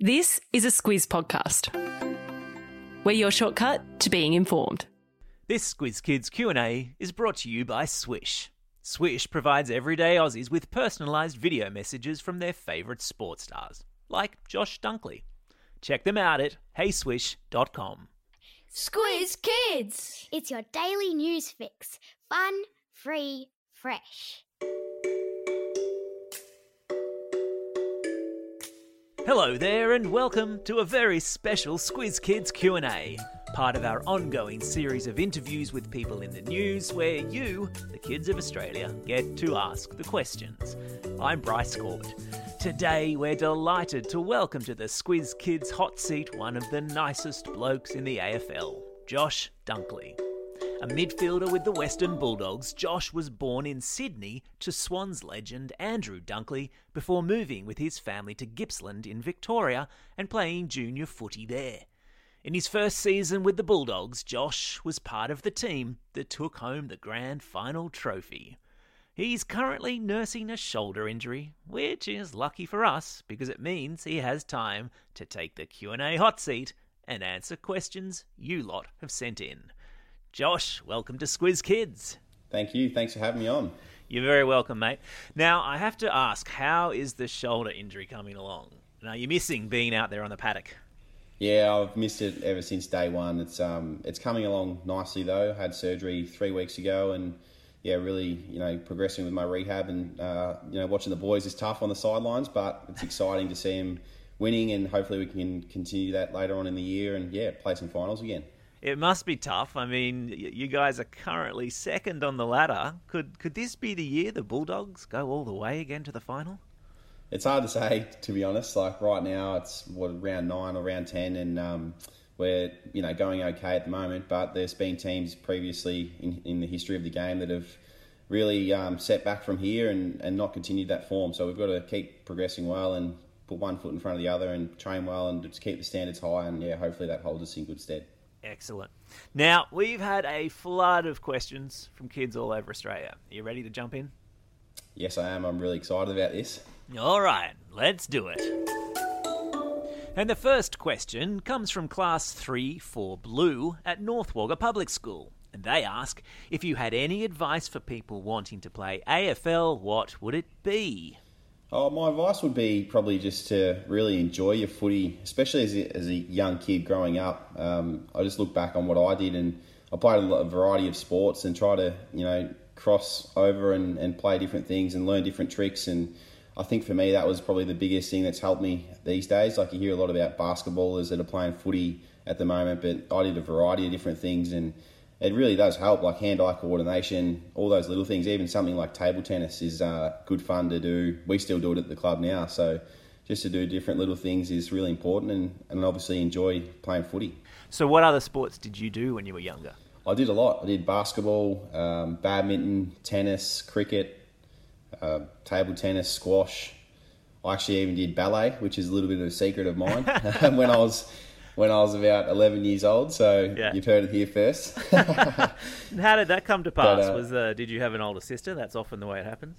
This is a Squiz podcast. We're your shortcut to being informed. This Squiz Kids Q&A is brought to you by Swysh. Swysh provides everyday Aussies with personalised video messages from their favourite sports stars, like Josh Dunkley. Check them out at heyswysh.com. Squiz Kids! It's your daily news fix. Fun, free, fresh. Hello there and welcome to a very special Squiz Kids Q&A, part of our ongoing series of interviews with people in the news where you, the kids of Australia, get to ask the questions. I'm Bryce Corbett. Today we're delighted to welcome to the Squiz Kids hot seat one of the nicest blokes in the AFL, Josh Dunkley. A midfielder with the Western Bulldogs, Josh was born in Sydney to Swans legend Andrew Dunkley before moving with his family to Gippsland in Victoria and playing junior footy there. In his first season with the Bulldogs, Josh was part of the team that took home the grand final trophy. He's currently nursing a shoulder injury, which is lucky for us because it means he has time to take the Q&A hot seat and answer questions you lot have sent in. Josh, welcome to Squiz Kids. Thank you. Thanks for having me on. You're very welcome, mate. Now, I have to ask, how is the shoulder injury coming along? Now, you're missing being out there on the paddock. Yeah, I've missed it ever since day one. It's um, it's coming along nicely though. I had surgery three weeks ago, and yeah, really, you know, progressing with my rehab, and uh, you know, watching the boys is tough on the sidelines, but it's exciting to see them winning, and hopefully we can continue that later on in the year, and yeah, play some finals again. It must be tough. I mean, you guys are currently second on the ladder. Could could this be the year the Bulldogs go all the way again to the final? It's hard to say, to be honest. Like right now, it's what round nine or round ten, and um, we're you know going okay at the moment. But there's been teams previously in, in the history of the game that have really um, set back from here and, and not continued that form. So we've got to keep progressing well and put one foot in front of the other and train well and just keep the standards high. And yeah, hopefully that holds us in good stead. Excellent. Now, we've had a flood of questions from kids all over Australia. Are you ready to jump in? Yes, I am. I'm really excited about this. All right, let's do it. And the first question comes from Class 3 4 Blue at North Wagga Public School. And they ask if you had any advice for people wanting to play AFL, what would it be? Oh, my advice would be probably just to really enjoy your footy, especially as a, as a young kid growing up. Um, I just look back on what I did, and I played a variety of sports and try to, you know, cross over and, and play different things and learn different tricks. And I think for me, that was probably the biggest thing that's helped me these days. Like you hear a lot about basketballers that are playing footy at the moment, but I did a variety of different things and it really does help, like hand-eye coordination, all those little things. Even something like table tennis is uh, good fun to do. We still do it at the club now, so just to do different little things is really important, and, and obviously enjoy playing footy. So, what other sports did you do when you were younger? I did a lot. I did basketball, um, badminton, tennis, cricket, uh, table tennis, squash. I actually even did ballet, which is a little bit of a secret of mine. when I was when I was about 11 years old. So yeah. you've heard it here first. How did that come to pass? But, uh, was uh, did you have an older sister? That's often the way it happens.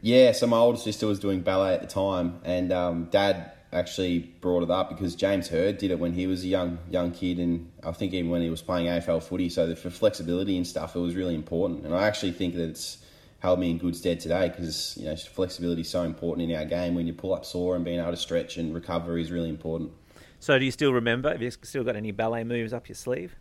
Yeah, so my older sister was doing ballet at the time, and um, Dad actually brought it up because James Hird did it when he was a young young kid, and I think even when he was playing AFL footy. So for flexibility and stuff, it was really important. And I actually think that it's held me in good stead today because you know flexibility is so important in our game. When you pull up sore and being able to stretch and recover is really important. So do you still remember? Have you still got any ballet moves up your sleeve?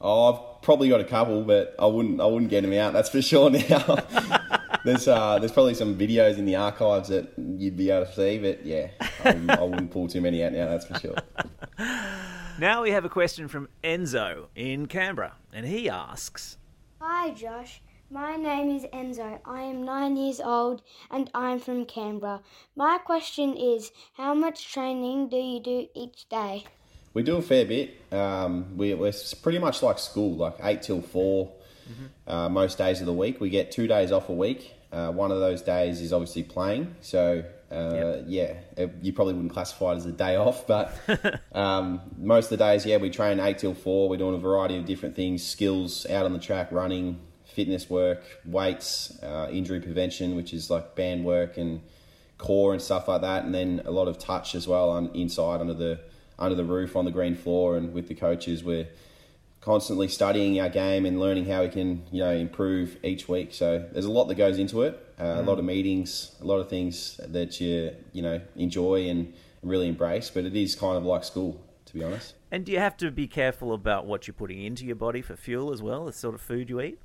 Oh, I've probably got a couple, but I wouldn't I wouldn't get them out. That's for sure. Now there's uh, there's probably some videos in the archives that you'd be able to see, but yeah, I wouldn't, I wouldn't pull too many out now. That's for sure. Now we have a question from Enzo in Canberra, and he asks, "Hi, Josh. My name is Enzo. I am nine years old and I'm from Canberra. My question is how much training do you do each day? We do a fair bit. Um, we, are pretty much like school, like 8 till 4 mm-hmm. uh, most days of the week. We get two days off a week. Uh, one of those days is obviously playing. So, uh, yep. yeah, it, you probably wouldn't classify it as a day off, but um, most of the days, yeah, we train 8 till 4. We're doing a variety of different things skills out on the track, running, fitness work, weights, uh, injury prevention, which is like band work and core and stuff like that, and then a lot of touch as well on inside under the under the roof on the green floor, and with the coaches, we're constantly studying our game and learning how we can you know improve each week. So there's a lot that goes into it, uh, mm. a lot of meetings, a lot of things that you you know enjoy and really embrace. But it is kind of like school, to be honest. And do you have to be careful about what you're putting into your body for fuel as well, the sort of food you eat?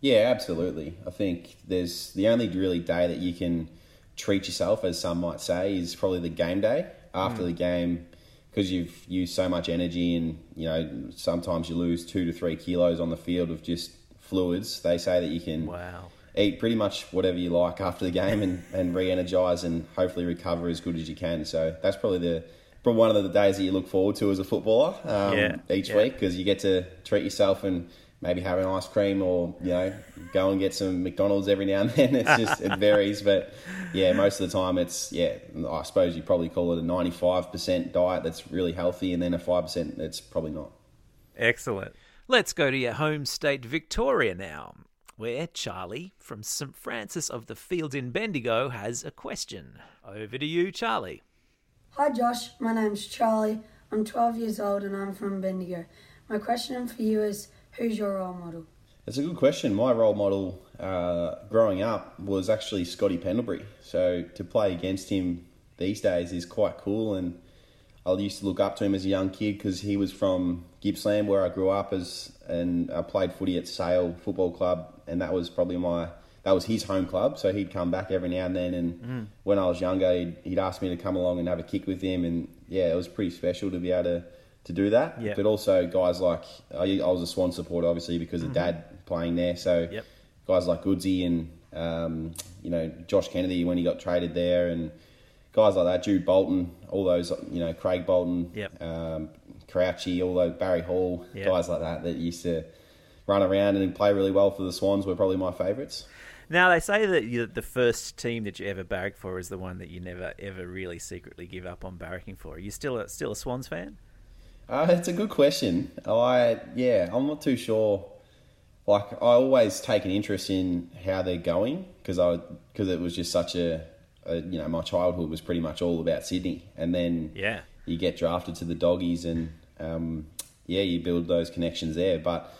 Yeah, absolutely. I think there's the only really day that you can treat yourself, as some might say, is probably the game day after mm. the game because you've used so much energy and you know sometimes you lose two to three kilos on the field of just fluids. They say that you can wow. eat pretty much whatever you like after the game and, and re-energize and hopefully recover as good as you can. So that's probably the probably one of the days that you look forward to as a footballer um, yeah, each yeah. week because you get to treat yourself and maybe having ice cream or you know go and get some McDonald's every now and then. It's just it varies, but yeah, most of the time it's yeah. I suppose you probably call it a ninety five percent diet that's really healthy, and then a five percent that's probably not. Excellent. Let's go to your home state, Victoria, now, where Charlie from St Francis of the Fields in Bendigo has a question. Over to you, Charlie. Hi, Josh. My name's Charlie. I'm 12 years old and I'm from Bendigo. My question for you is Who's your role model? That's a good question. My role model uh, growing up was actually Scotty Pendlebury. So to play against him these days is quite cool. And I used to look up to him as a young kid because he was from Gippsland, where I grew up as, and I played footy at Sale Football Club, and that was probably my that was his home club. So he'd come back every now and then. And mm. when I was younger, he'd, he'd ask me to come along and have a kick with him, and yeah, it was pretty special to be able to to do that. Yep. But also guys like I, I, was a Swan supporter, obviously because of mm-hmm. Dad playing there. So yep. guys like Goodsy and um, you know Josh Kennedy when he got traded there, and guys like that, Jude Bolton, all those you know Craig Bolton, yep. um, Crouchy, all those Barry Hall, guys like that that used to run around and play really well for the Swans were probably my favourites. Now they say that you, the first team that you ever barrack for is the one that you never ever really secretly give up on barracking for. Are you still a, still a Swans fan? Uh, it's a good question. I yeah, I'm not too sure. Like I always take an interest in how they're going because I because it was just such a, a, you know my childhood was pretty much all about Sydney, and then yeah, you get drafted to the doggies and um, yeah, you build those connections there. But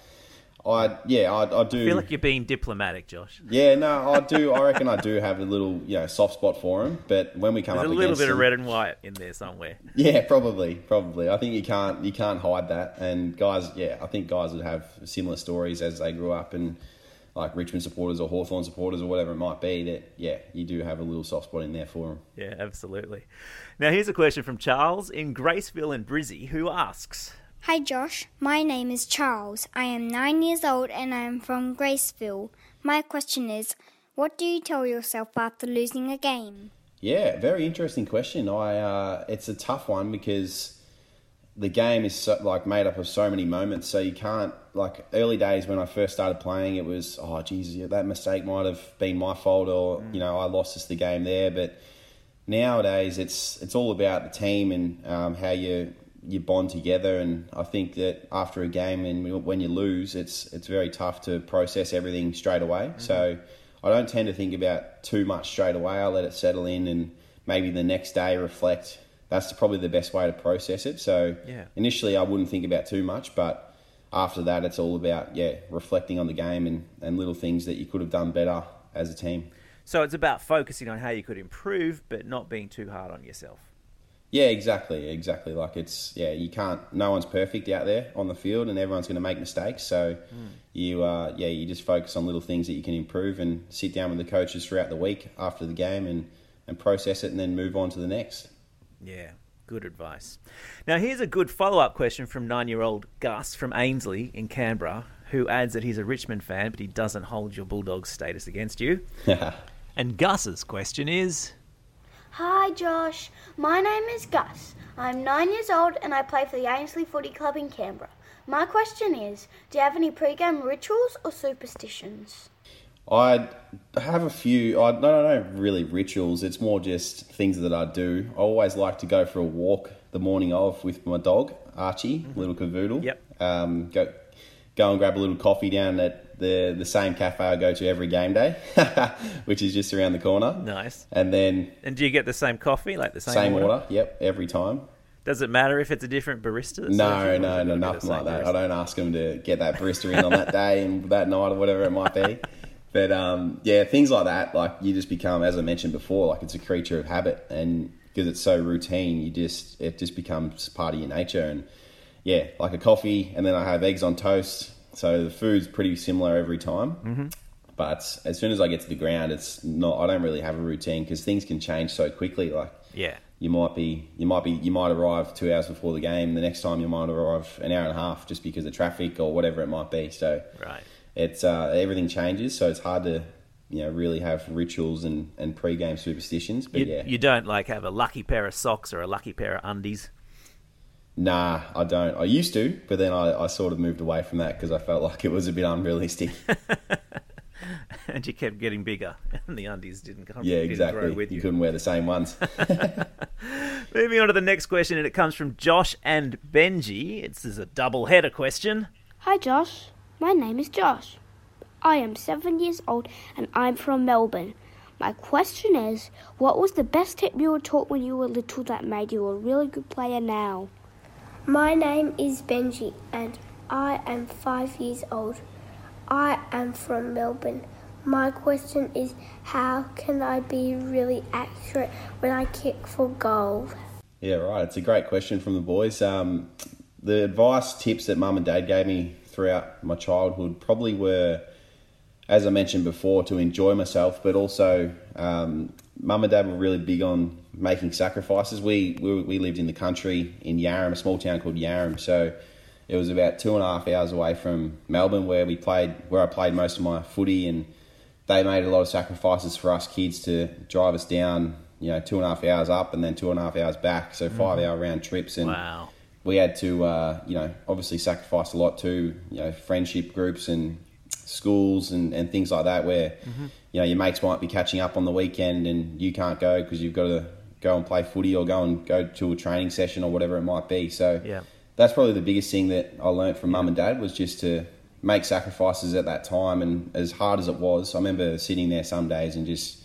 I yeah, I, I do I feel like you're being diplomatic, Josh. Yeah, no, I do. I reckon I do have a little you know soft spot for him. But when we come There's up, a little bit him, of red and white in there somewhere. Yeah, probably, probably. I think you can't you can't hide that. And guys, yeah, I think guys would have similar stories as they grew up and like Richmond supporters or Hawthorn supporters or whatever it might be. That yeah, you do have a little soft spot in there for them. Yeah, absolutely. Now here's a question from Charles in Graceville and Brizzy, who asks. Hi Josh, my name is Charles. I am nine years old and I am from Graceville. My question is, what do you tell yourself after losing a game? Yeah, very interesting question. I uh, it's a tough one because the game is so, like made up of so many moments. So you can't like early days when I first started playing, it was oh Jesus, that mistake might have been my fault, or mm. you know I lost us the game there. But nowadays, it's it's all about the team and um, how you you bond together. And I think that after a game and when you lose, it's it's very tough to process everything straight away. Mm-hmm. So I don't tend to think about too much straight away. I let it settle in and maybe the next day reflect. That's probably the best way to process it. So yeah. initially, I wouldn't think about too much, but after that, it's all about yeah reflecting on the game and, and little things that you could have done better as a team. So it's about focusing on how you could improve, but not being too hard on yourself. Yeah, exactly, exactly. Like it's yeah, you can't. No one's perfect out there on the field, and everyone's going to make mistakes. So mm. you uh, yeah, you just focus on little things that you can improve, and sit down with the coaches throughout the week after the game, and and process it, and then move on to the next. Yeah, good advice. Now here's a good follow up question from nine year old Gus from Ainslie in Canberra, who adds that he's a Richmond fan, but he doesn't hold your Bulldogs status against you. and Gus's question is. Hi Josh, my name is Gus. I'm nine years old and I play for the Ainslie Footy Club in Canberra. My question is Do you have any pre-game rituals or superstitions? I have a few. I don't know really rituals. It's more just things that I do. I always like to go for a walk the morning of with my dog Archie, mm-hmm. little cavoodle. Yep. Um, go go and grab a little coffee down at the the same cafe I go to every game day, which is just around the corner. Nice. And then And do you get the same coffee, like the same, same, order? order. Yep, every time. Does it matter if it's a different barista? No, no, no, got to be the nothing like that. barista? I don't ask them to get that barista in on that day and that night or whatever it might be. But um, yeah, things like that, like you just become, as I mentioned before, like it's a creature of habit, and because it's so routine, you just it just becomes part of your nature. And yeah, like a coffee, and then I have eggs on toast, so the food's pretty similar every time. Mm-hmm. But as soon as I get to the ground, it's not. I don't really have a routine because things can change so quickly. Like Yeah. you might be you might be you might arrive two hours before the game the next time you might arrive an hour and a half just because of traffic or whatever it might be so Right. it's uh, everything changes so it's hard to you know really have rituals and, and pre-game superstitions but You, yeah you don't like have a lucky pair of socks or a lucky pair of undies. Nah i don't i used to but then i, I sort of moved away from that because i felt like it was a bit unrealistic and you kept getting bigger, and the undies didn't come. yeah didn't exactly grow with you you. couldn't wear the same ones Moving on to the next question, and it comes from Josh and Benji. It's this is a double header question. Hi, Josh. My name is Josh. I am seven years old and I'm from Melbourne. My question is what was the best tip you were taught when you were little that made you a really good player now? My name is Benji and I am five years old. I am from Melbourne. My question is how can I be really accurate when I kick for goal? Yeah, right. It's a great question from the boys. Um, the advice, tips that mum and dad gave me throughout my childhood probably were, as I mentioned before, to enjoy myself, but also um, mum and dad were really big on making sacrifices. We, we we lived in the country in Yarram, a small town called Yarram, so it was about two and a half hours away from Melbourne, where we played, where I played most of my footy, and they made a lot of sacrifices for us kids to drive us down, you know, two and a half hours up and then two and a half hours back, so 5 hour round trips, and Wow. we had to, uh, you know, obviously sacrifice a lot too, you know, friendship groups and schools and, and things like that, where you know your mates might be catching up on the weekend and you can't go because you've got to go and play footy or go and go to a training session or whatever it might be. So Yeah. that's probably the biggest thing that I learnt from mum and dad was just to make sacrifices at that time. And as hard as it was, I remember sitting there some days and just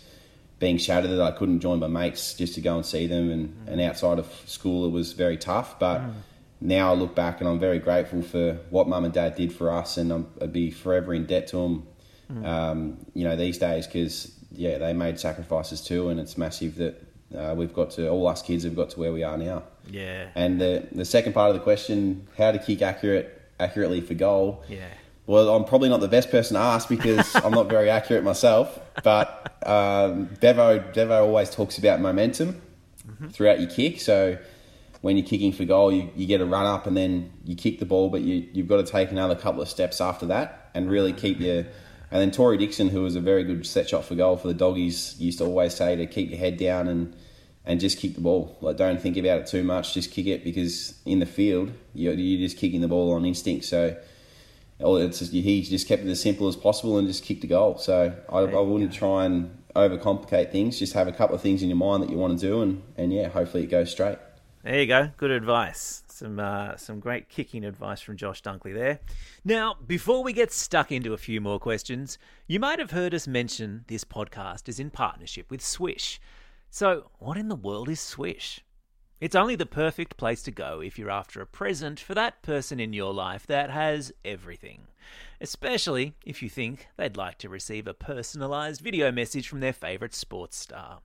being shattered that I couldn't join my mates just to go and see them. And, mm. and outside of school, it was very tough. But mm. now I look back and I'm very grateful for what mum and dad did for us, and I'm, I'd be forever in debt to them. Mm. Um, you know, these days because yeah, they made sacrifices too, and it's massive that uh, we've got to all us kids have got to where we are now. Yeah. And the the second part of the question, how to kick accurate accurately for goal. Yeah. Well, I'm probably not the best person to ask because I'm not very accurate myself. But um, Bevo Bevo always talks about momentum throughout your kick. So when you're kicking for goal, you, you get a run up and then you kick the ball, but you you've got to take another couple of steps after that and really keep your. And then Tory Dickson, who was a very good set shot for goal for the doggies, used to always say to keep your head down and and just kick the ball. Like don't think about it too much. Just kick it because in the field you're, you're just kicking the ball on instinct. So just, he just kept it as simple as possible and just kicked a goal. So I, I wouldn't try and overcomplicate things. Just have a couple of things in your mind that you want to do, and, and yeah, hopefully it goes straight. There you go. Good advice. Some uh, some great kicking advice from Josh Dunkley there. Now, before we get stuck into a few more questions, you might have heard us mention this podcast is in partnership with Swysh. So, what in the world is Swysh? It's only the perfect place to go if you're after a present for that person in your life that has everything. Especially if you think they'd like to receive a personalised video message from their favourite sports star.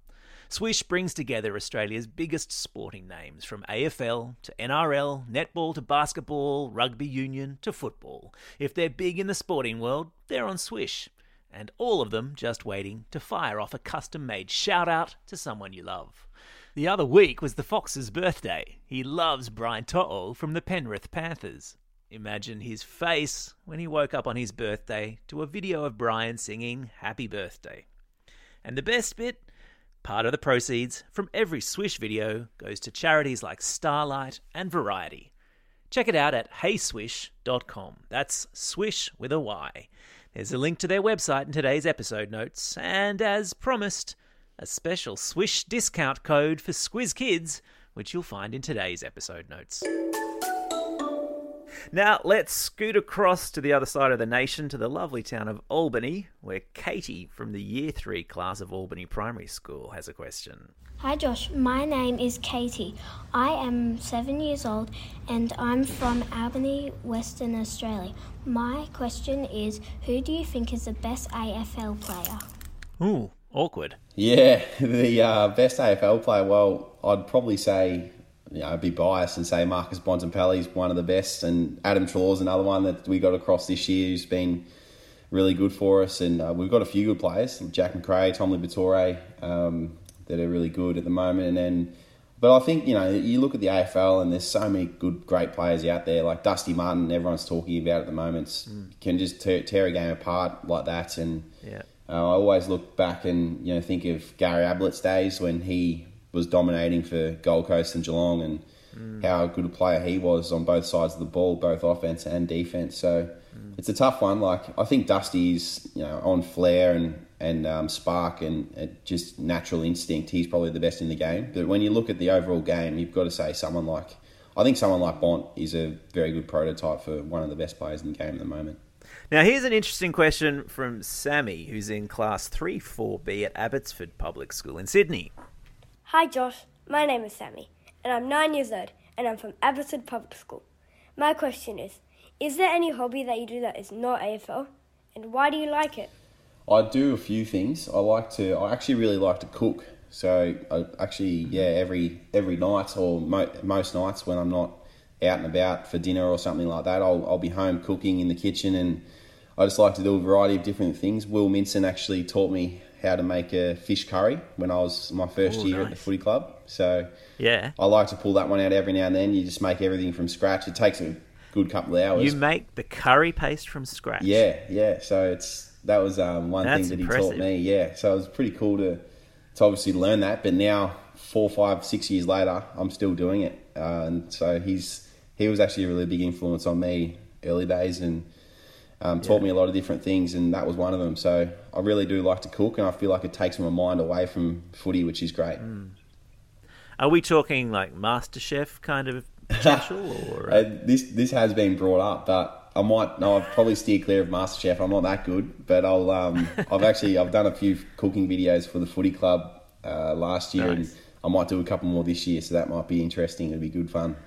Swysh brings together Australia's biggest sporting names from AFL to NRL, netball to basketball, rugby union to football. If they're big in the sporting world, they're on Swysh. And all of them just waiting to fire off a custom made shout out to someone you love. The other week was the Fox's birthday. He loves Brian To'o from the Penrith Panthers. Imagine his face when he woke up on his birthday to a video of Brian singing Happy Birthday. And the best bit? Part of the proceeds from every Swysh video goes to charities like Starlight and Variety. Check it out at heyswysh.com. That's swish with a Y. There's a link to their website in today's episode notes, and as promised, a special Swysh discount code for Squiz Kids, which you'll find in today's episode notes. Now, let's scoot across to the other side of the nation to the lovely town of Albany, where Katie from the Year 3 class of Albany Primary School has a question. Hi Josh, my name is Katie. I am seven years old and I'm from Albany, Western Australia. My question is Who do you think is the best AFL player? Ooh, awkward. Yeah, the uh, best AFL player. Well, I'd probably say, you know, I'd be biased and say Marcus Bontempelli is one of the best, and Adam Treloar's another one that we got across this year who's been really good for us. And uh, we've got a few good players, Jack Macrae, Tom Liberatore, um, that are really good at the moment. And then, but I think you know, you look at the AFL and there's so many good, great players out there like Dusty Martin. Everyone's talking about at the moment mm. can just tear, tear, a game apart like that. And yeah. uh, I always look back and you know think of Gary Ablett's days when he was dominating for Gold Coast and Geelong and. Mm. How good a player he was on both sides of the ball, both offense and defense. So mm. it's a tough one. Like I think Dusty's, you know, on flair and and um, spark and uh, just natural instinct, he's probably the best in the game. But when you look at the overall game, you've got to say someone like I think someone like Bont is a very good prototype for one of the best players in the game at the moment. Now, here's an interesting question from Sammy, who's in Class 3 4B at Abbotsford Public School in Sydney. Hi, Josh. My name is Sammy, and I'm nine years old, and I'm from Abbotsford Public School. My question is Is there any hobby that you do that is not AFL, and why do you like it? I do a few things. I like to. I actually really like to cook. So I actually, yeah, every every night or mo- most nights when I'm not out and about for dinner or something like that, I'll I'll be home cooking in the kitchen, and I just like to do a variety of different things. Will Minson actually taught me how to make a fish curry when I was my first Ooh, year nice. at the footy club. So yeah, I like to pull that one out every now and then. You just make everything from scratch. It takes a good couple of hours. You make the curry paste from scratch. Yeah, yeah. So it's that was um, one That's thing that impressive. he taught me. Yeah, so it was pretty cool to to obviously learn that. But now, four, five, six years later, I'm still doing it. Uh, and so he's he was actually a really big influence on me early days and um, taught yeah. me a lot of different things, and that was one of them. So I really do like to cook, and I feel like it takes my mind away from footy, which is great. Mm. Are we talking like MasterChef kind of potential, or uh, this this has been brought up, but I might no, I've probably steer clear of MasterChef. I'm not that good, but I'll um, I've actually I've done a few cooking videos for the footy club uh, last year, nice. and I might do a couple more this year. So that might be interesting. It'll be good fun.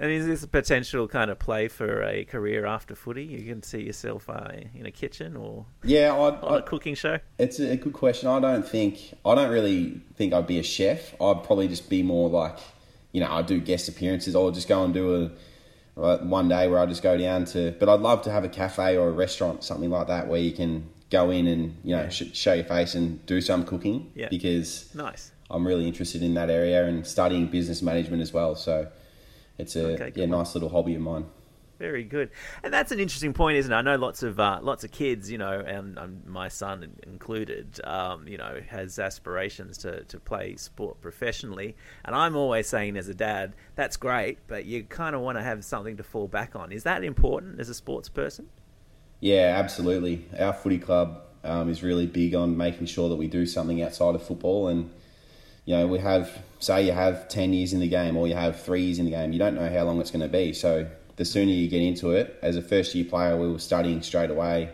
And is this a potential kind of play for a career after footy? You can see yourself uh, in a kitchen or yeah, I'd, on I'd, a cooking show. It's a good question. I don't think I don't really think I'd be a chef. I'd probably just be more like you know I do guest appearances. I'll just go and do a one day where I just go down to, but I'd love to have a cafe or a restaurant, something like that, where you can go in and you know yeah. sh- show your face and do some cooking. Yeah. Because nice. I'm really interested in that area and studying business management as well. So it's a okay, yeah nice little hobby of mine. Very good, and that's an interesting point, isn't it? I know lots of uh, lots of kids, you know, and, and my son included, um, you know, has aspirations to, to play sport professionally. And I'm always saying, as a dad, that's great, but you kind of want to have something to fall back on. Is that important as a sports person? Yeah, absolutely. Our footy club um, is really big on making sure that we do something outside of football, and you know, we have say you have ten years in the game or you have three years in the game, you don't know how long it's going to be, so the sooner you get into it, as a first year player, we were studying straight away.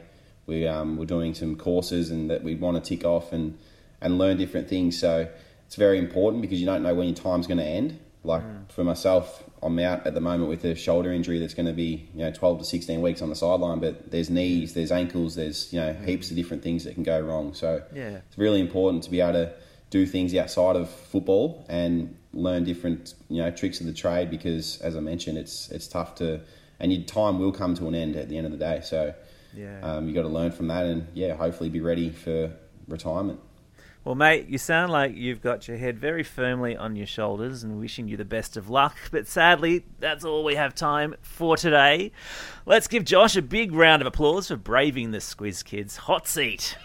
We um, were doing some courses and that we'd want to tick off and, and learn different things. So it's very important because you don't know when your time's going to end. Like mm. for myself, I'm out at the moment with a shoulder injury that's going to be you know 12 to 16 weeks on the sideline. But there's knees, there's ankles, there's you know mm. heaps of different things that can go wrong. So yeah. it's really important to be able to do things outside of football and learn different you know tricks of the trade because as I mentioned it's it's tough to and your time will come to an end at the end of the day so yeah um, you got to learn from that and yeah hopefully be ready for retirement well, mate, you sound like you've got your head very firmly on your shoulders and wishing you the best of luck. But sadly, that's all we have time for today. Let's give Josh a big round of applause for braving the Squiz Kids hot seat.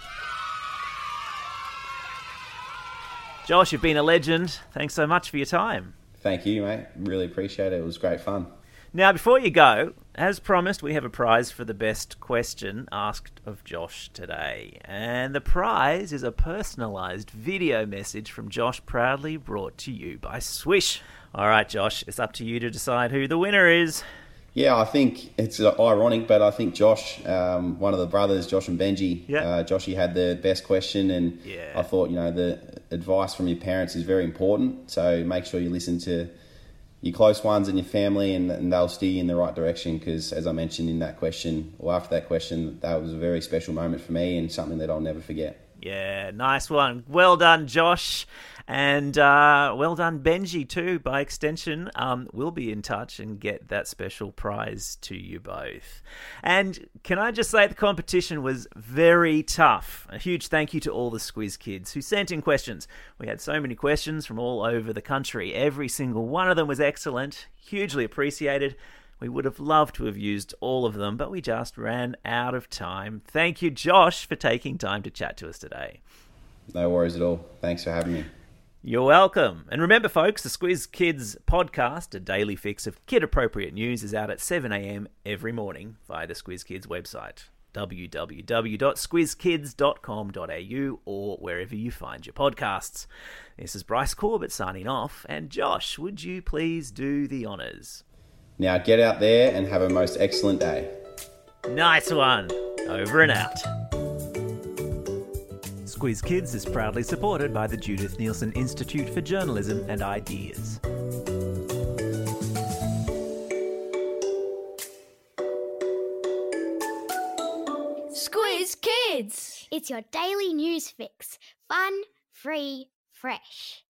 Josh, you've been a legend. Thanks so much for your time. Thank you, mate. Really appreciate it. It was great fun. Now, before you go, as promised, we have a prize for the best question asked of Josh today. And the prize is a personalised video message from Josh, proudly brought to you by Swysh. All right, Josh, it's up to you to decide who the winner is. Yeah, I think it's ironic, but I think Josh, um, one of the brothers, Josh and Benji, Yeah. uh, Joshy had the best question, and Yeah. I thought you know the advice from your parents is very important. So make sure you listen to your close ones and your family, and, and they'll steer you in the right direction. Because as I mentioned in that question, or after that question, that was a very special moment for me and something that I'll never forget. Yeah, nice one. Well done, Josh. And uh, well done, Benji, too, by extension. Um, we'll be in touch and get that special prize to you both. And can I just say the competition was very tough. A huge thank you to all the Squiz kids who sent in questions. We had so many questions from all over the country. Every single one of them was excellent, hugely appreciated. We would have loved to have used all of them, but we just ran out of time. Thank you, Josh, for taking time to chat to us today. No worries at all. Thanks for having me. You're welcome. And remember, folks, the Squiz Kids podcast, a daily fix of kid appropriate news, is out at 7am every morning via the Squiz Kids website www.squizkids.com.au or wherever you find your podcasts. This is Bryce Corbett signing off. And Josh, would you please do the honours? Now get out there and have a most excellent day. Nice one. Over and out. Squiz Kids is proudly supported by the Judith Neilson Institute for Journalism and Ideas. Squiz Kids! It's your daily news fix. Fun, free, fresh.